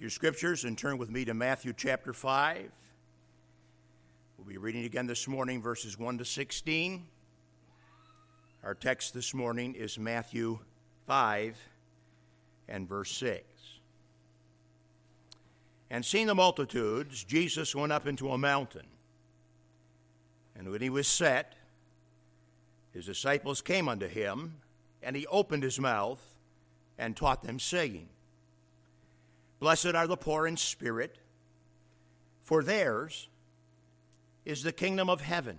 Take your scriptures and turn with me to Matthew chapter 5. We'll be reading again this morning verses 1 to 16. Our text this morning is Matthew 5 and verse 6. And seeing the multitudes, Jesus went up into a mountain. And when he was set, his disciples came unto him, and he opened his mouth and taught them, saying, Blessed are the poor in spirit, for theirs is the kingdom of heaven.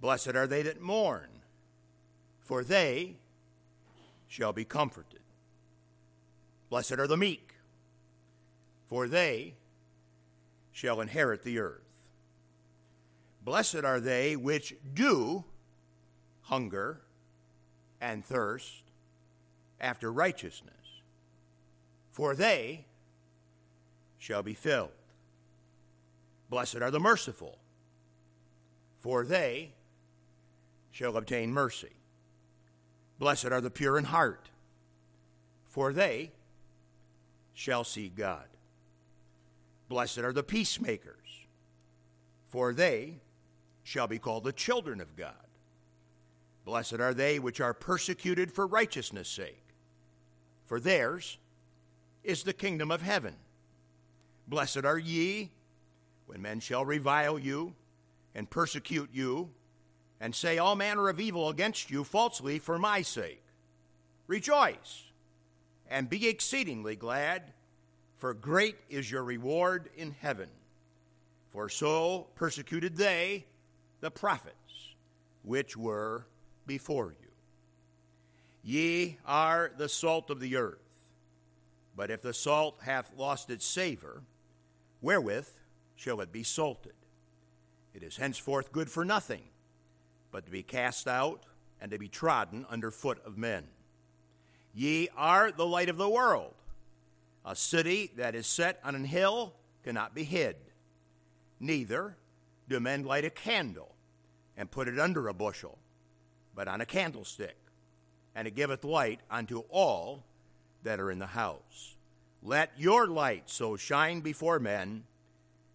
Blessed are they that mourn, for they shall be comforted. Blessed are the meek, for they shall inherit the earth. Blessed are they which do hunger and thirst after righteousness for they shall be filled. Blessed are the merciful, for they shall obtain mercy. Blessed are the pure in heart, for they shall see God. Blessed are the peacemakers, for they shall be called the children of God. Blessed are they which are persecuted for righteousness' sake, for theirs is the kingdom of heaven. Blessed are ye when men shall revile you and persecute you and say all manner of evil against you falsely for my sake. Rejoice and be exceedingly glad, for great is your reward in heaven. For so persecuted they the prophets which were before you. Ye are the salt of the earth. But if the salt hath lost its savor, wherewith shall it be salted? It is henceforth good for nothing, but to be cast out and to be trodden under foot of men. Ye are the light of the world. A city that is set on an hill cannot be hid. Neither do men light a candle and put it under a bushel, but on a candlestick, and it giveth light unto all that are in the house. Let your light so shine before men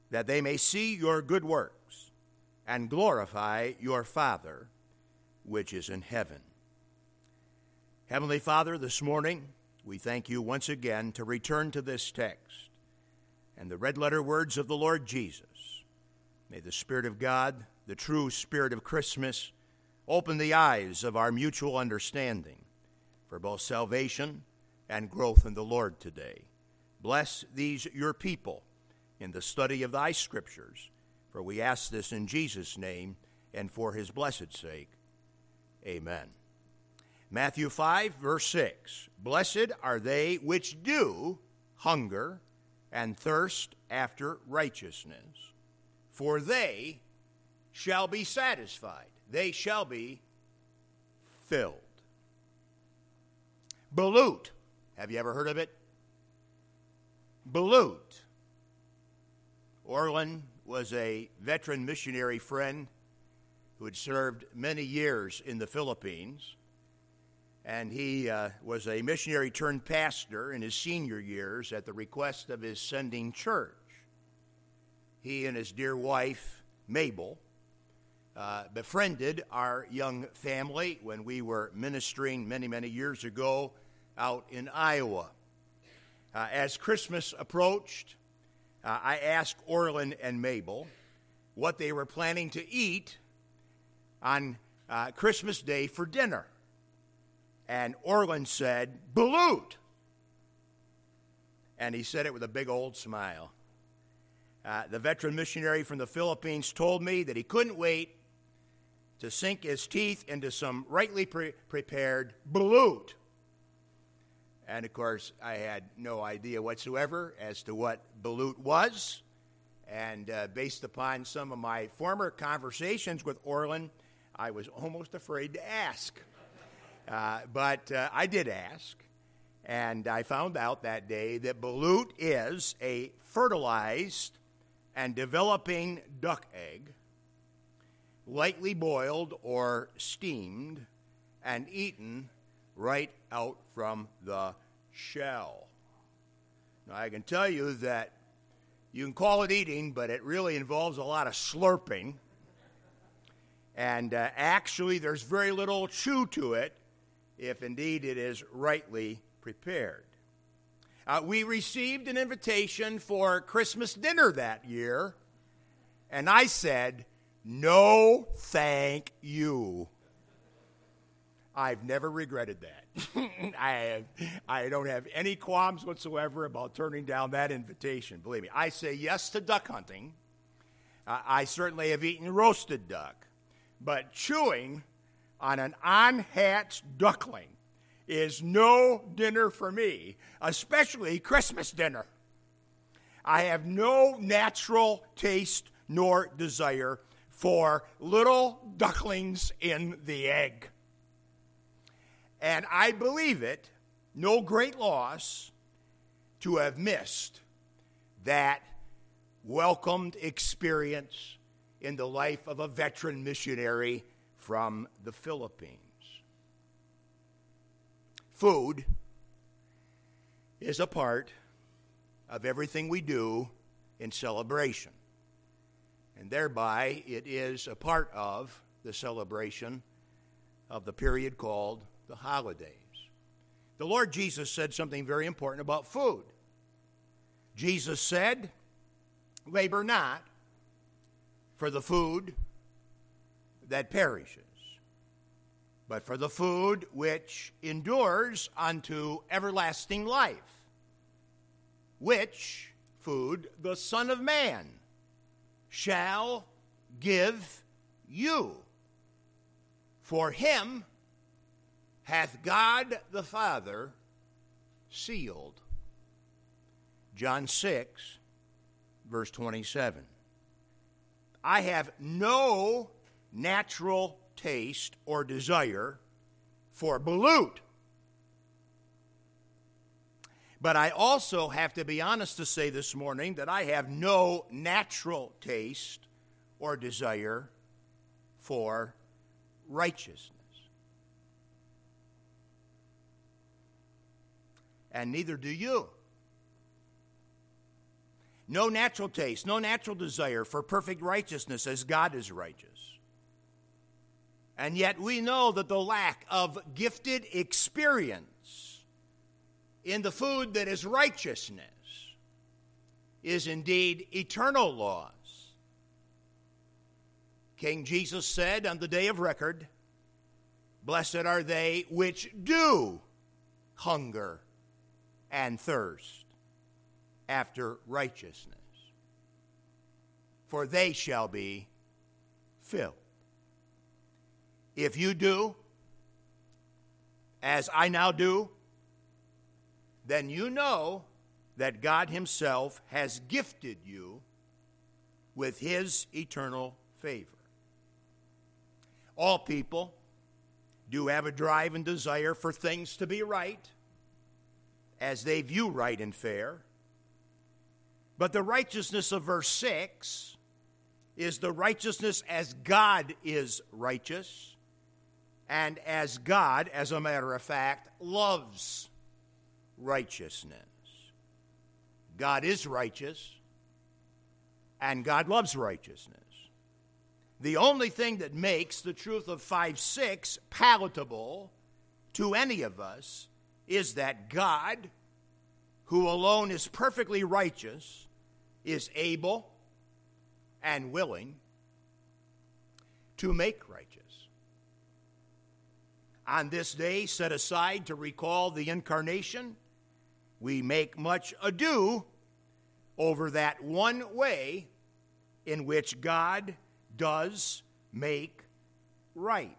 that they may see your good works and glorify your Father which is in heaven. Heavenly Father, this morning we thank you once again to return to this text and the red letter words of the Lord Jesus. May the Spirit of God, the true Spirit of Christmas, open the eyes of our mutual understanding for both salvation and growth in the Lord today. Bless these your people in the study of thy scriptures, for we ask this in Jesus' name and for his blessed sake. Amen. Matthew 5, verse 6 Blessed are they which do hunger and thirst after righteousness, for they shall be satisfied. They shall be filled. Balut have you ever heard of it? Balut. Orlin was a veteran missionary friend who had served many years in the Philippines. And he uh, was a missionary turned pastor in his senior years at the request of his sending church. He and his dear wife, Mabel, uh, befriended our young family when we were ministering many, many years ago out in Iowa. Uh, as Christmas approached, uh, I asked Orlin and Mabel what they were planning to eat on uh, Christmas Day for dinner. And Orlin said, Balut. And he said it with a big old smile. Uh, the veteran missionary from the Philippines told me that he couldn't wait to sink his teeth into some rightly pre- prepared balut. And of course, I had no idea whatsoever as to what balut was. And uh, based upon some of my former conversations with Orlin, I was almost afraid to ask. Uh, but uh, I did ask, and I found out that day that balut is a fertilized and developing duck egg, lightly boiled or steamed, and eaten right out from the shell. Now, I can tell you that you can call it eating, but it really involves a lot of slurping. And uh, actually, there's very little chew to it if indeed it is rightly prepared. Uh, we received an invitation for Christmas dinner that year, and I said, No, thank you. I've never regretted that. I, have, I don't have any qualms whatsoever about turning down that invitation. Believe me, I say yes to duck hunting. I certainly have eaten roasted duck, but chewing on an unhatched duckling is no dinner for me, especially Christmas dinner. I have no natural taste nor desire for little ducklings in the egg. And I believe it, no great loss, to have missed that welcomed experience in the life of a veteran missionary from the Philippines. Food is a part of everything we do in celebration. And thereby, it is a part of the celebration of the period called the holidays. The Lord Jesus said something very important about food. Jesus said, Labor not for the food that perishes, but for the food which endures unto everlasting life, which food the Son of Man shall give you. For him hath God the Father sealed. John 6, verse 27. I have no natural taste or desire for balut. But I also have to be honest to say this morning that I have no natural taste or desire for righteousness. And neither do you. No natural taste, no natural desire for perfect righteousness as God is righteous. And yet we know that the lack of gifted experience in the food that is righteousness is indeed eternal loss. King Jesus said on the day of record, Blessed are they which do hunger and thirst after righteousness, for they shall be filled. If you do, as I now do, then you know that God Himself has gifted you with His eternal favor. All people do have a drive and desire for things to be right as they view right and fair. But the righteousness of verse 6 is the righteousness as God is righteous, and as God, as a matter of fact, loves righteousness. God is righteous, and God loves righteousness. The only thing that makes the truth of 5 6 palatable to any of us is that God, who alone is perfectly righteous, is able and willing to make righteous. On this day set aside to recall the incarnation, we make much ado over that one way in which God does make right.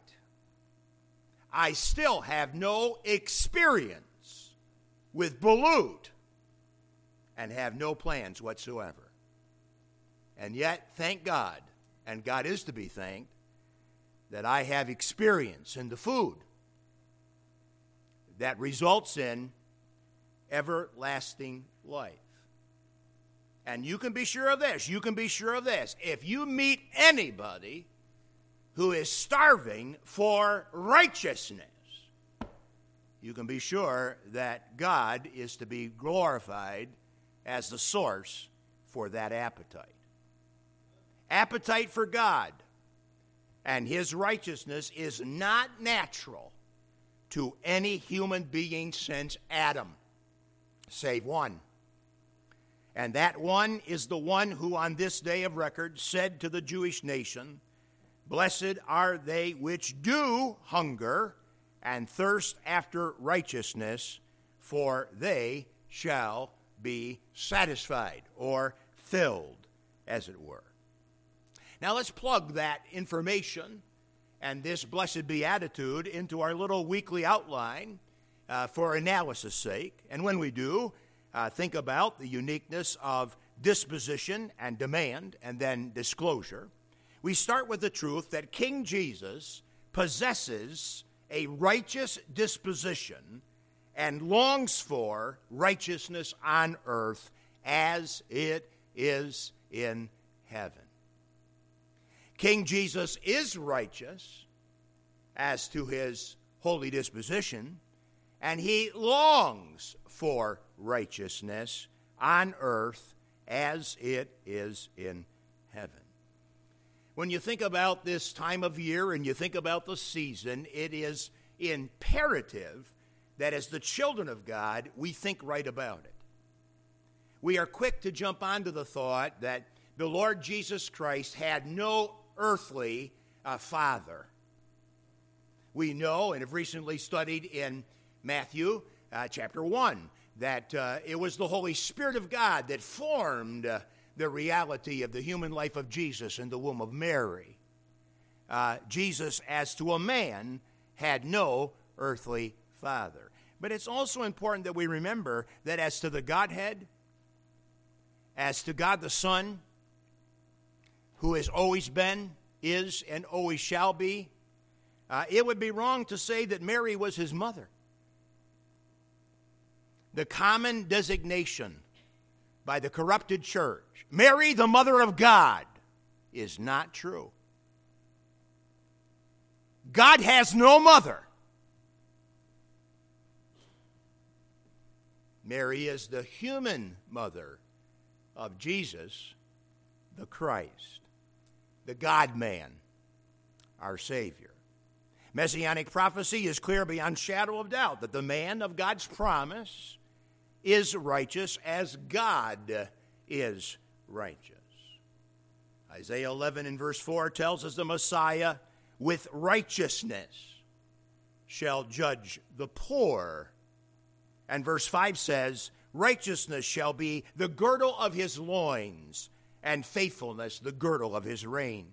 I still have no experience with balut and have no plans whatsoever. And yet, thank God, and God is to be thanked, that I have experience in the food that results in everlasting life. And you can be sure of this. You can be sure of this. If you meet anybody who is starving for righteousness, you can be sure that God is to be glorified as the source for that appetite. Appetite for God and His righteousness is not natural to any human being since Adam, save one. And that one is the one who, on this day of record, said to the Jewish nation, Blessed are they which do hunger and thirst after righteousness, for they shall be satisfied or filled, as it were. Now let's plug that information and this blessed beatitude into our little weekly outline uh, for analysis' sake. And when we do, uh, think about the uniqueness of disposition and demand and then disclosure. We start with the truth that King Jesus possesses a righteous disposition and longs for righteousness on earth as it is in heaven. King Jesus is righteous as to his holy disposition, and he longs for righteousness on earth as it is in heaven. When you think about this time of year and you think about the season, it is imperative that as the children of God, we think right about it. We are quick to jump onto the thought that the Lord Jesus Christ had no earthly uh, father. We know and have recently studied in Matthew uh, chapter 1 that uh, it was the Holy Spirit of God that formed uh, the reality of the human life of Jesus in the womb of Mary. Uh, Jesus, as to a man, had no earthly father. But it's also important that we remember that as to the Godhead, as to God the Son, who has always been, is, and always shall be, uh, it would be wrong to say that Mary was his mother. The common designation by the corrupted church, Mary, the mother of God, is not true. God has no mother. Mary is the human mother of Jesus, the Christ the God man, our Savior. Messianic prophecy is clear beyond shadow of doubt that the man of God's promise is righteous as God is righteous. Isaiah 11 and verse 4 tells us the Messiah with righteousness shall judge the poor. And verse 5 says, Righteousness shall be the girdle of his loins, and faithfulness the girdle of his reins.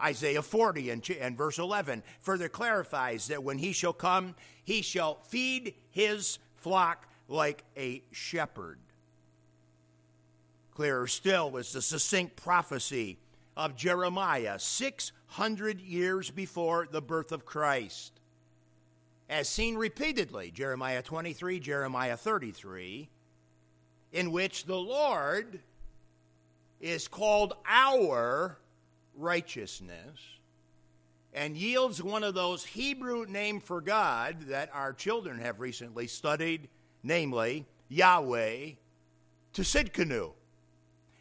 Isaiah 40 and, verse 11 further clarifies that when he shall come, he shall feed his flock like a shepherd. Clearer still was the succinct prophecy of Jeremiah 600 years before the birth of Christ. As seen repeatedly, Jeremiah 23, Jeremiah 33, in which the Lord is called our righteousness and yields one of those Hebrew name for God that our children have recently studied, namely Yahweh, to Tsidkenu.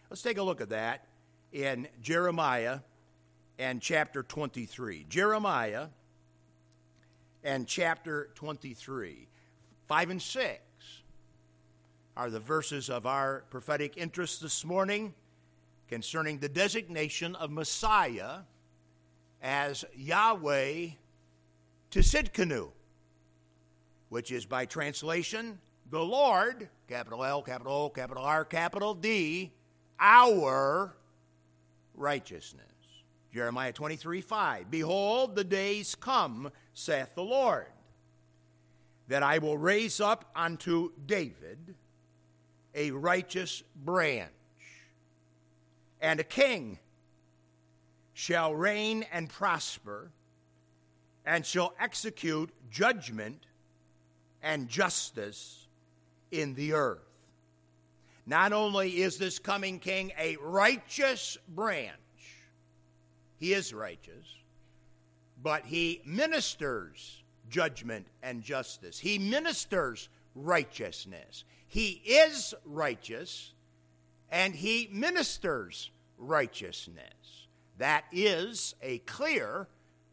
Let's take a look at that in Jeremiah and chapter 23. Jeremiah and chapter 23. 5 and 6 are the verses of our prophetic interest this morning concerning the designation of Messiah as Yahweh to Tsidkenu, which is by translation, the Lord, capital L, capital O, capital R, capital D, our righteousness. Jeremiah 23 5. Behold, the days come, saith the Lord, that I will raise up unto David a righteous branch and a king shall reign and prosper, and shall execute judgment and justice in the earth. Not only is this coming king a righteous branch, he is righteous, but he ministers judgment and justice. He ministers righteousness. He is righteous and he ministers righteousness. That is a clear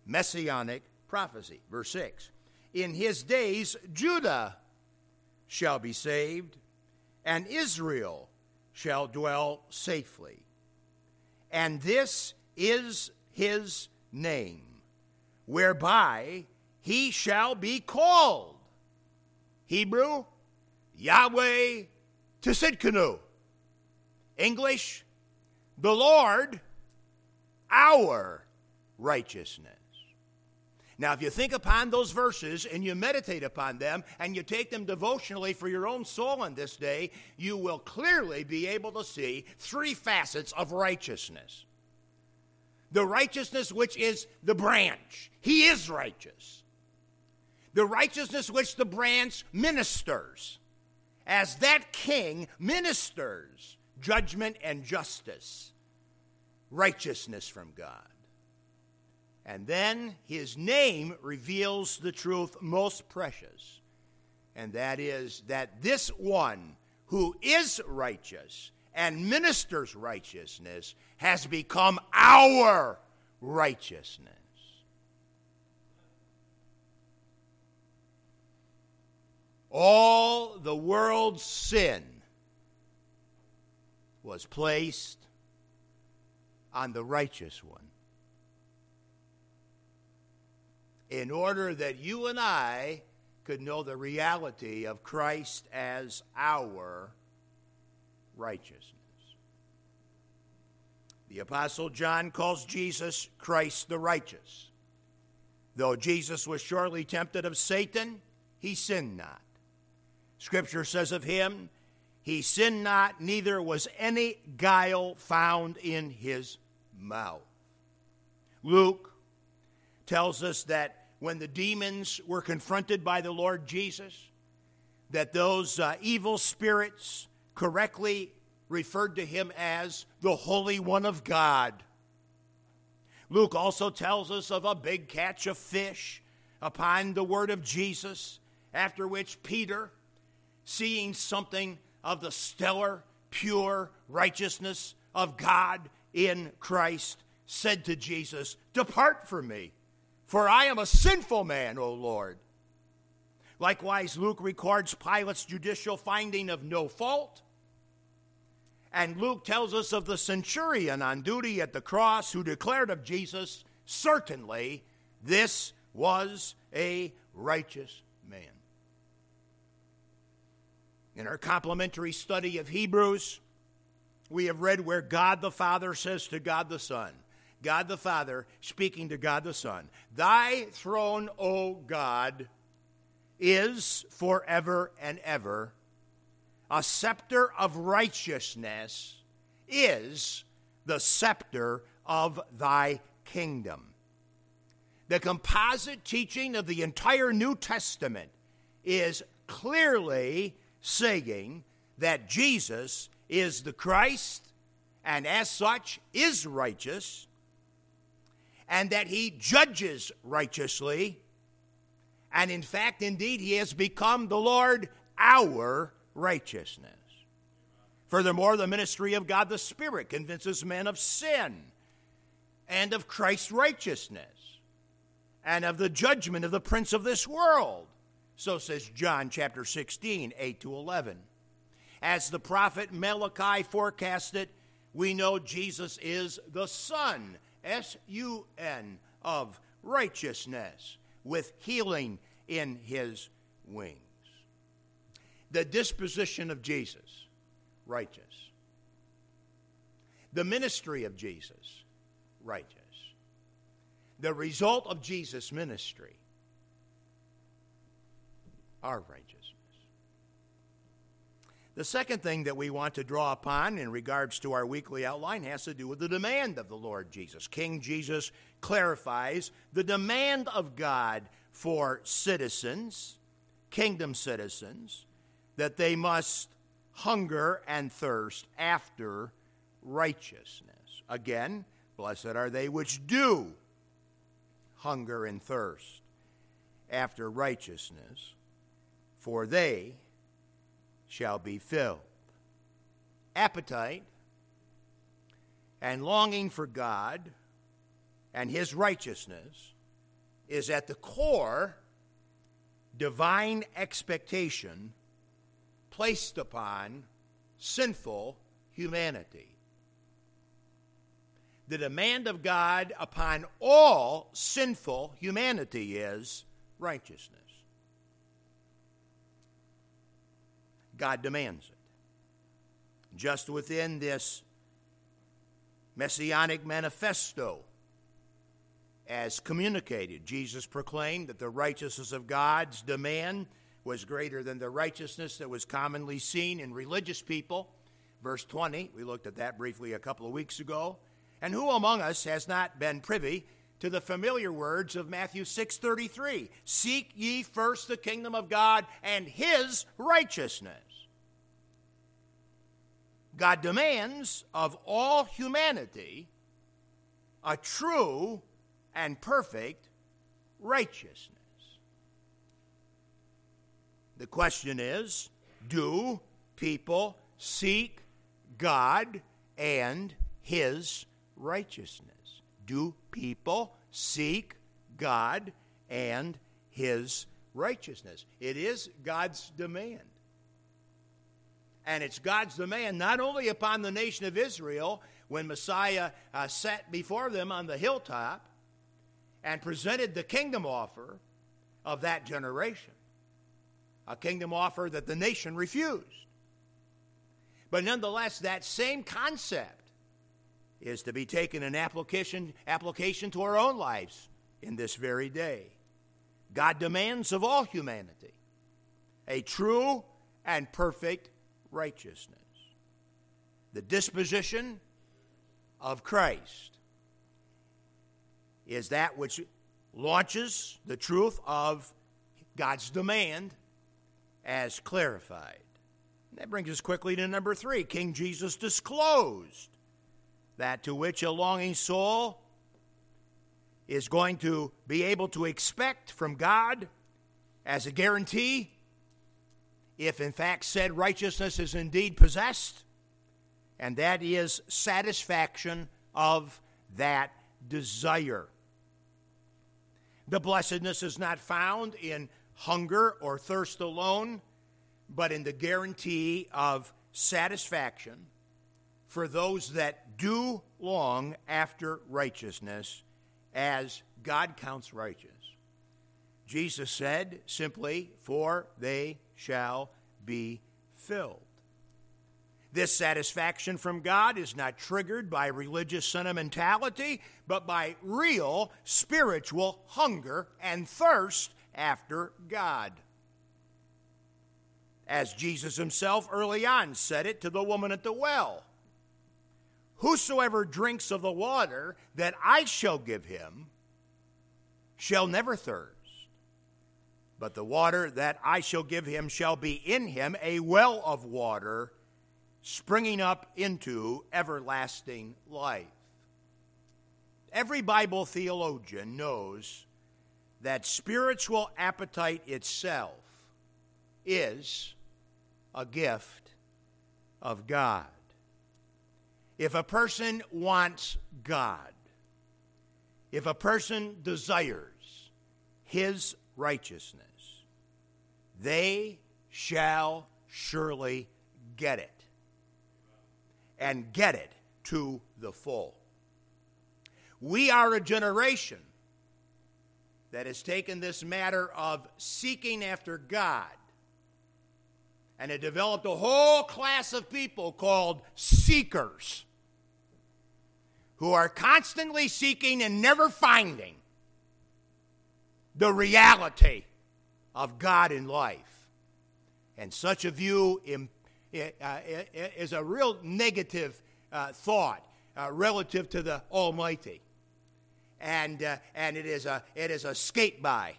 messianic prophecy. Verse 6 In his days, Judah shall be saved, and Israel shall dwell safely. And this is his name, whereby he shall be called. Hebrew, Yahweh Tsidkenu. English, the Lord, our righteousness. Now, if you think upon those verses and you meditate upon them and you take them devotionally for your own soul on this day, you will clearly be able to see three facets of righteousness. The righteousness which is the branch, He is righteous. The righteousness which the branch ministers, as that king ministers judgment and justice, righteousness from God. And then his name reveals the truth most precious, and that is that this one who is righteous and ministers righteousness has become our righteousness. All the world's sin was placed on the righteous one. In order that you and I could know the reality of Christ as our righteousness. The Apostle John calls Jesus Christ the righteous. Though Jesus was surely tempted of Satan, he sinned not. Scripture says of him, he sinned not, neither was any guile found in his mouth. Luke tells us that when the demons were confronted by the Lord Jesus, that those uh, evil spirits correctly referred to him as the Holy One of God. Luke also tells us of a big catch of fish upon the word of Jesus, after which Peter, seeing something of the stellar, pure righteousness of God in Christ, said to Jesus, Depart from me for I am a sinful man, O Lord. Likewise, Luke records Pilate's judicial finding of no fault. And Luke tells us of the centurion on duty at the cross who declared of Jesus, certainly this was a righteous man. In our complementary study of Hebrews, we have read where God the Father says to God the Son, God the Father speaking to God the Son. Thy throne, O God, is forever and ever. A scepter of righteousness is the scepter of thy kingdom. The composite teaching of the entire New Testament is clearly saying that Jesus is the Christ and as such is righteous and that he judges righteously. And in fact, indeed, he has become the Lord our righteousness. Furthermore, the ministry of God the Spirit convinces men of sin and of Christ's righteousness and of the judgment of the prince of this world. So says John chapter 16, 8 to 11. As the prophet Malachi forecasted, we know Jesus is the Son S U N, of righteousness, with healing in his wings. The disposition of Jesus, righteous. The ministry of Jesus, righteous. The result of Jesus' ministry, our righteous. The second thing that we want to draw upon in regards to our weekly outline has to do with the demand of the Lord Jesus. King Jesus clarifies the demand of God for citizens, kingdom citizens, that they must hunger and thirst after righteousness. Again, blessed are they which do hunger and thirst after righteousness, for they shall be filled. Appetite and longing for God and His righteousness is at the core divine expectation placed upon sinful humanity. The demand of God upon all sinful humanity is righteousness. God demands it. Just within this messianic manifesto, as communicated, Jesus proclaimed that the righteousness of God's demand was greater than the righteousness that was commonly seen in religious people. Verse 20, we looked at that briefly a couple of weeks ago. And who among us has not been privy to the familiar words of Matthew 6:33, "Seek ye first the kingdom of God and his righteousness." God demands of all humanity a true and perfect righteousness. The question is do people seek God and His righteousness? Do people seek God and His righteousness? It is God's demand. And it's God's demand not only upon the nation of Israel when Messiah uh, sat before them on the hilltop and presented the kingdom offer of that generation, a kingdom offer that the nation refused. But nonetheless, that same concept is to be taken in application, application to our own lives in this very day. God demands of all humanity a true and perfect righteousness. The disposition of Christ is that which launches the truth of God's demand as clarified. And that brings us quickly to number three. King Jesus disclosed that to which a longing soul is going to be able to expect from God as a guarantee if in fact said righteousness is indeed possessed, and that is satisfaction of that desire. The blessedness is not found in hunger or thirst alone, but in the guarantee of satisfaction for those that do long after righteousness as God counts righteous. Jesus said simply, For they shall be filled. This satisfaction from God is not triggered by religious sentimentality, but by real spiritual hunger and thirst after God. As Jesus himself early on said it to the woman at the well Whosoever drinks of the water that I shall give him shall never thirst. But the water that I shall give him shall be in him a well of water springing up into everlasting life. Every Bible theologian knows that spiritual appetite itself is a gift of God. If a person wants God, if a person desires his righteousness, they shall surely get it. And get it to the full. We are a generation that has taken this matter of seeking after God and it developed a whole class of people called seekers who are constantly seeking and never finding the reality of God in life. And such a view uh, is a real negative uh, thought uh, relative to the Almighty. And, and it, is a, it is a skate by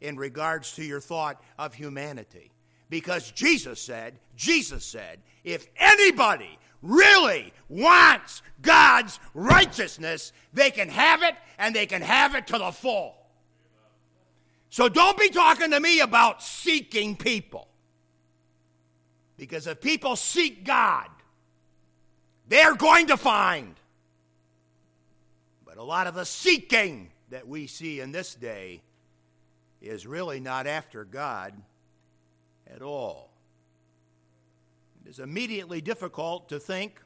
in regards to your thought of humanity. Because Jesus said, Jesus said, if anybody really wants God's righteousness, they can have it and they can have it to the full. So don't be talking to me about seeking people. Because if people seek God, they're going to find. But a lot of the seeking that we see in this day is really not after God at all. It is immediately difficult to think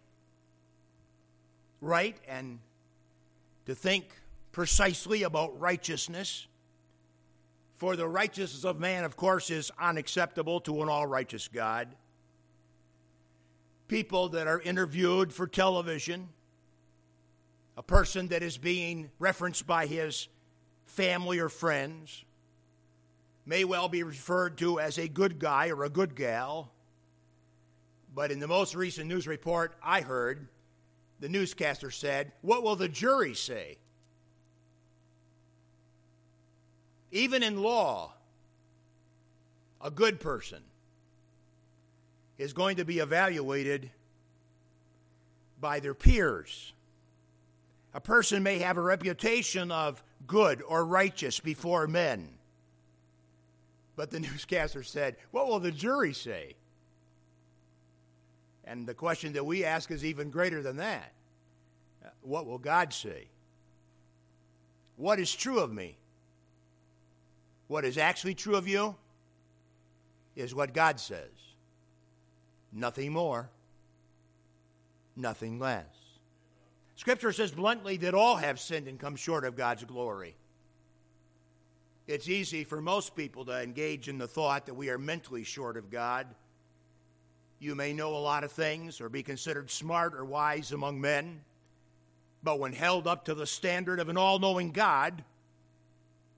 right and to think precisely about righteousness. For the righteousness of man, of course, is unacceptable to an all righteous God. People that are interviewed for television, a person that is being referenced by his family or friends, may well be referred to as a good guy or a good gal. But in the most recent news report I heard, the newscaster said, What will the jury say? Even in law, a good person is going to be evaluated by their peers. A person may have a reputation of good or righteous before men. But the newscaster said, What will the jury say? And the question that we ask is even greater than that uh, What will God say? What is true of me? What is actually true of you is what God says. Nothing more, nothing less. Scripture says bluntly that all have sinned and come short of God's glory. It's easy for most people to engage in the thought that we are mentally short of God. You may know a lot of things or be considered smart or wise among men, but when held up to the standard of an all knowing God,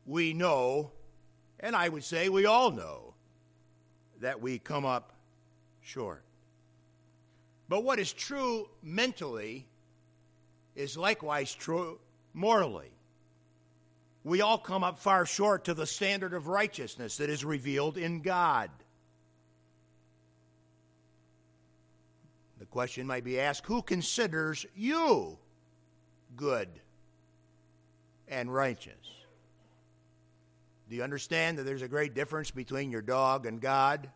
we know and I would say we all know that we come up short. But what is true mentally is likewise true morally. We all come up far short to the standard of righteousness that is revealed in God. The question might be asked who considers you good and righteous? Do you understand that there's a great difference between your dog and God?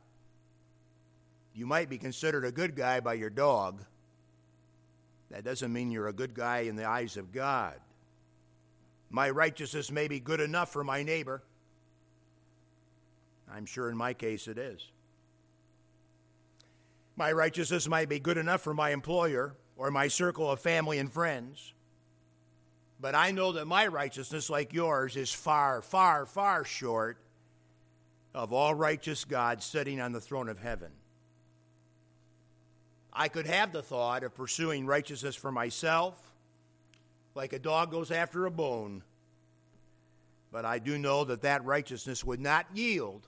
You might be considered a good guy by your dog. That doesn't mean you're a good guy in the eyes of God. My righteousness may be good enough for my neighbor. I'm sure in my case it is. My righteousness might be good enough for my employer or my circle of family and friends. But I know that my righteousness, like yours, is far, far, far short of all righteous God sitting on the throne of heaven. I could have the thought of pursuing righteousness for myself, like a dog goes after a bone, but I do know that that righteousness would not yield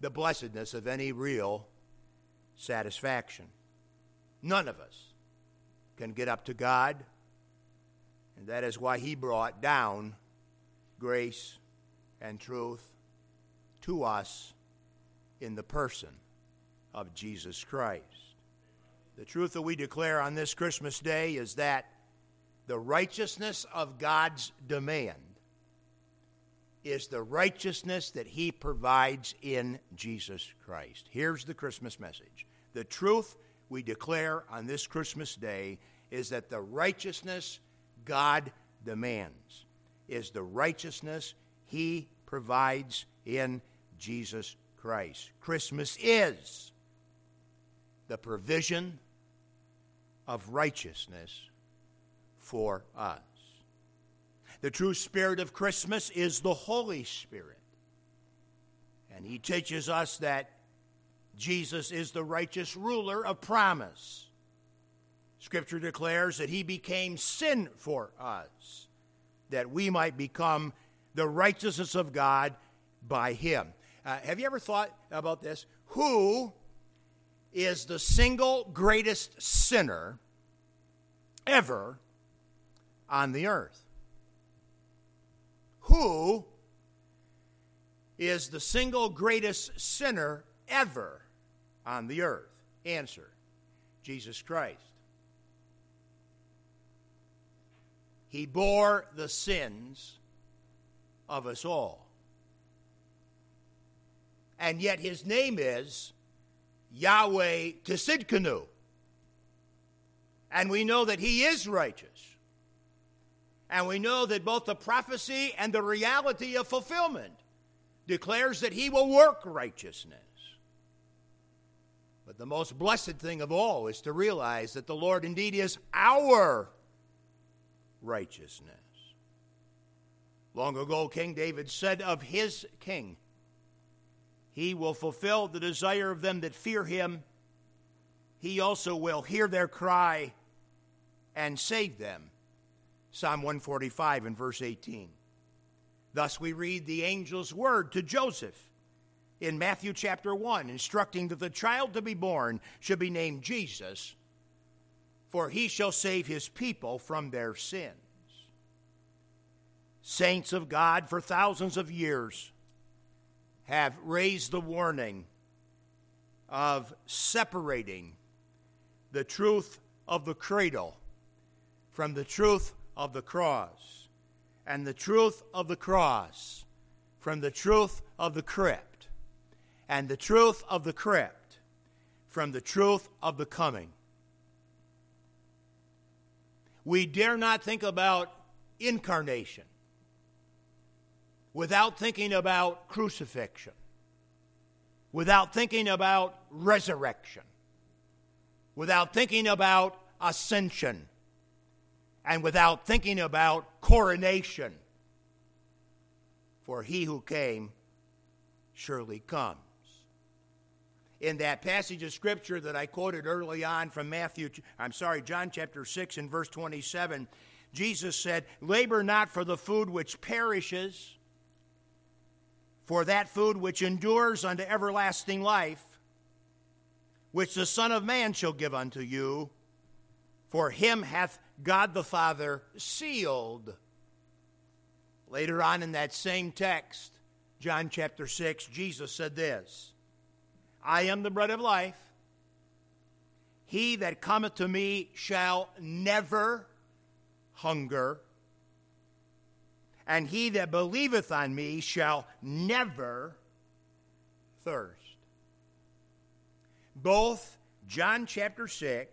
the blessedness of any real satisfaction. None of us can get up to God and that is why he brought down grace and truth to us in the person of Jesus Christ. The truth that we declare on this Christmas day is that the righteousness of God's demand is the righteousness that he provides in Jesus Christ. Here's the Christmas message. The truth we declare on this Christmas day is that the righteousness God demands is the righteousness he provides in Jesus Christ. Christmas is the provision of righteousness for us. The true spirit of Christmas is the Holy Spirit. And he teaches us that Jesus is the righteous ruler of promise. Scripture declares that he became sin for us, that we might become the righteousness of God by him. Uh, have you ever thought about this? Who is the single greatest sinner ever on the earth? Who is the single greatest sinner ever on the earth? Answer Jesus Christ. He bore the sins of us all. And yet his name is Yahweh Tsidkenu. And we know that he is righteous. And we know that both the prophecy and the reality of fulfillment declares that he will work righteousness. But the most blessed thing of all is to realize that the Lord indeed is our righteousness. Long ago, King David said of his king, He will fulfill the desire of them that fear him. He also will hear their cry and save them. Psalm 145 and verse 18. Thus we read the angel's word to Joseph in Matthew chapter 1, instructing that the child to be born should be named Jesus, for he shall save his people from their sins. Saints of God for thousands of years have raised the warning of separating the truth of the cradle from the truth of the cross, and the truth of the cross from the truth of the crypt, and the truth of the crypt from the truth of the coming. We dare not think about incarnation without thinking about crucifixion, without thinking about resurrection, without thinking about ascension, and without thinking about coronation. For he who came surely comes. In that passage of scripture that I quoted early on from Matthew, I'm sorry, John chapter 6 and verse 27, Jesus said, Labor not for the food which perishes, for that food which endures unto everlasting life, which the Son of Man shall give unto you, for him hath God the Father sealed. Later on in that same text, John chapter 6, Jesus said this I am the bread of life. He that cometh to me shall never hunger, and he that believeth on me shall never thirst. Both John chapter 6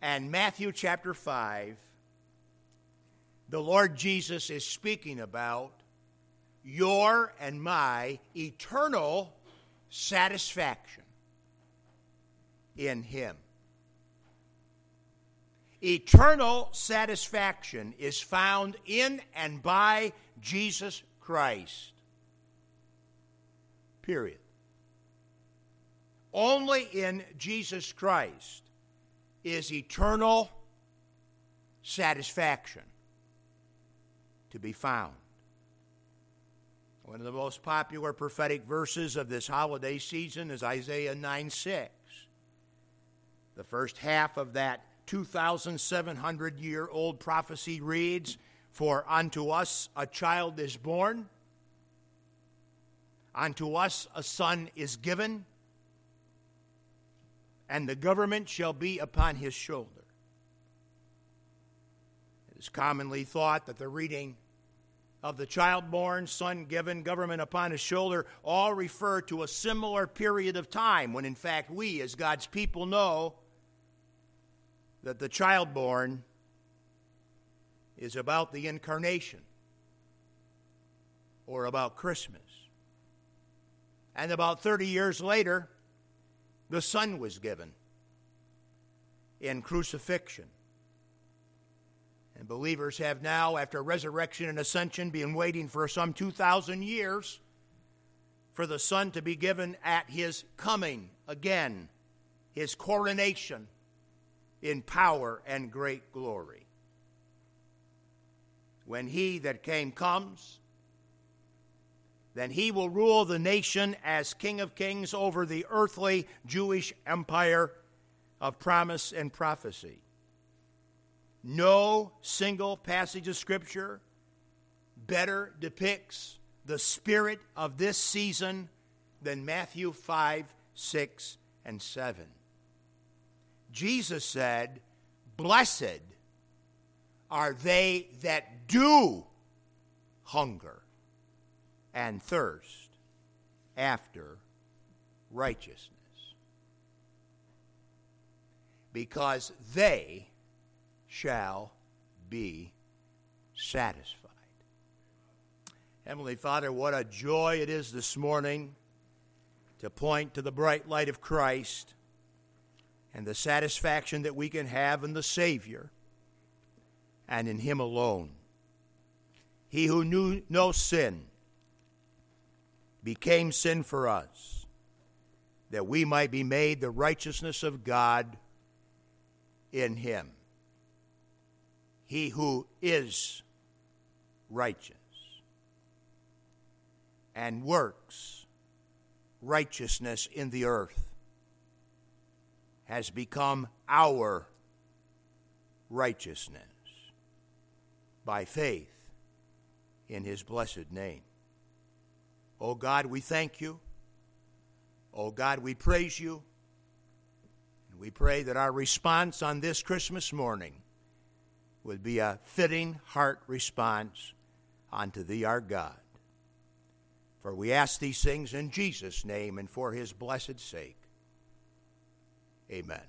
and Matthew chapter 5, the Lord Jesus is speaking about your and my eternal satisfaction in Him. Eternal satisfaction is found in and by Jesus Christ. Period. Only in Jesus Christ is eternal satisfaction to be found. One of the most popular prophetic verses of this holiday season is Isaiah 9 6. The first half of that 2,700 year old prophecy reads For unto us a child is born, unto us a son is given and the government shall be upon his shoulder. It is commonly thought that the reading of the child born, son given, government upon his shoulder all refer to a similar period of time when, in fact, we as God's people know that the child born is about the incarnation or about Christmas. And about 30 years later, the Son was given in crucifixion. And believers have now, after resurrection and ascension, been waiting for some 2,000 years for the Son to be given at his coming again, his coronation in power and great glory. When he that came comes, then he will rule the nation as King of Kings over the earthly Jewish empire of promise and prophecy. No single passage of Scripture better depicts the spirit of this season than Matthew 5, 6, and 7. Jesus said, Blessed are they that do hunger and thirst after righteousness. because they shall be satisfied. Heavenly Father, what a joy it is this morning to point to the bright light of Christ and the satisfaction that we can have in the Savior and in Him alone. He who knew no sin became sin for us, that we might be made the righteousness of God in Him. He who is righteous and works righteousness in the earth has become our righteousness by faith in his blessed name. Oh God, we thank you. Oh God, we praise you. And we pray that our response on this Christmas morning would be a fitting heart response unto thee, our God. For we ask these things in Jesus' name and for his blessed sake. Amen.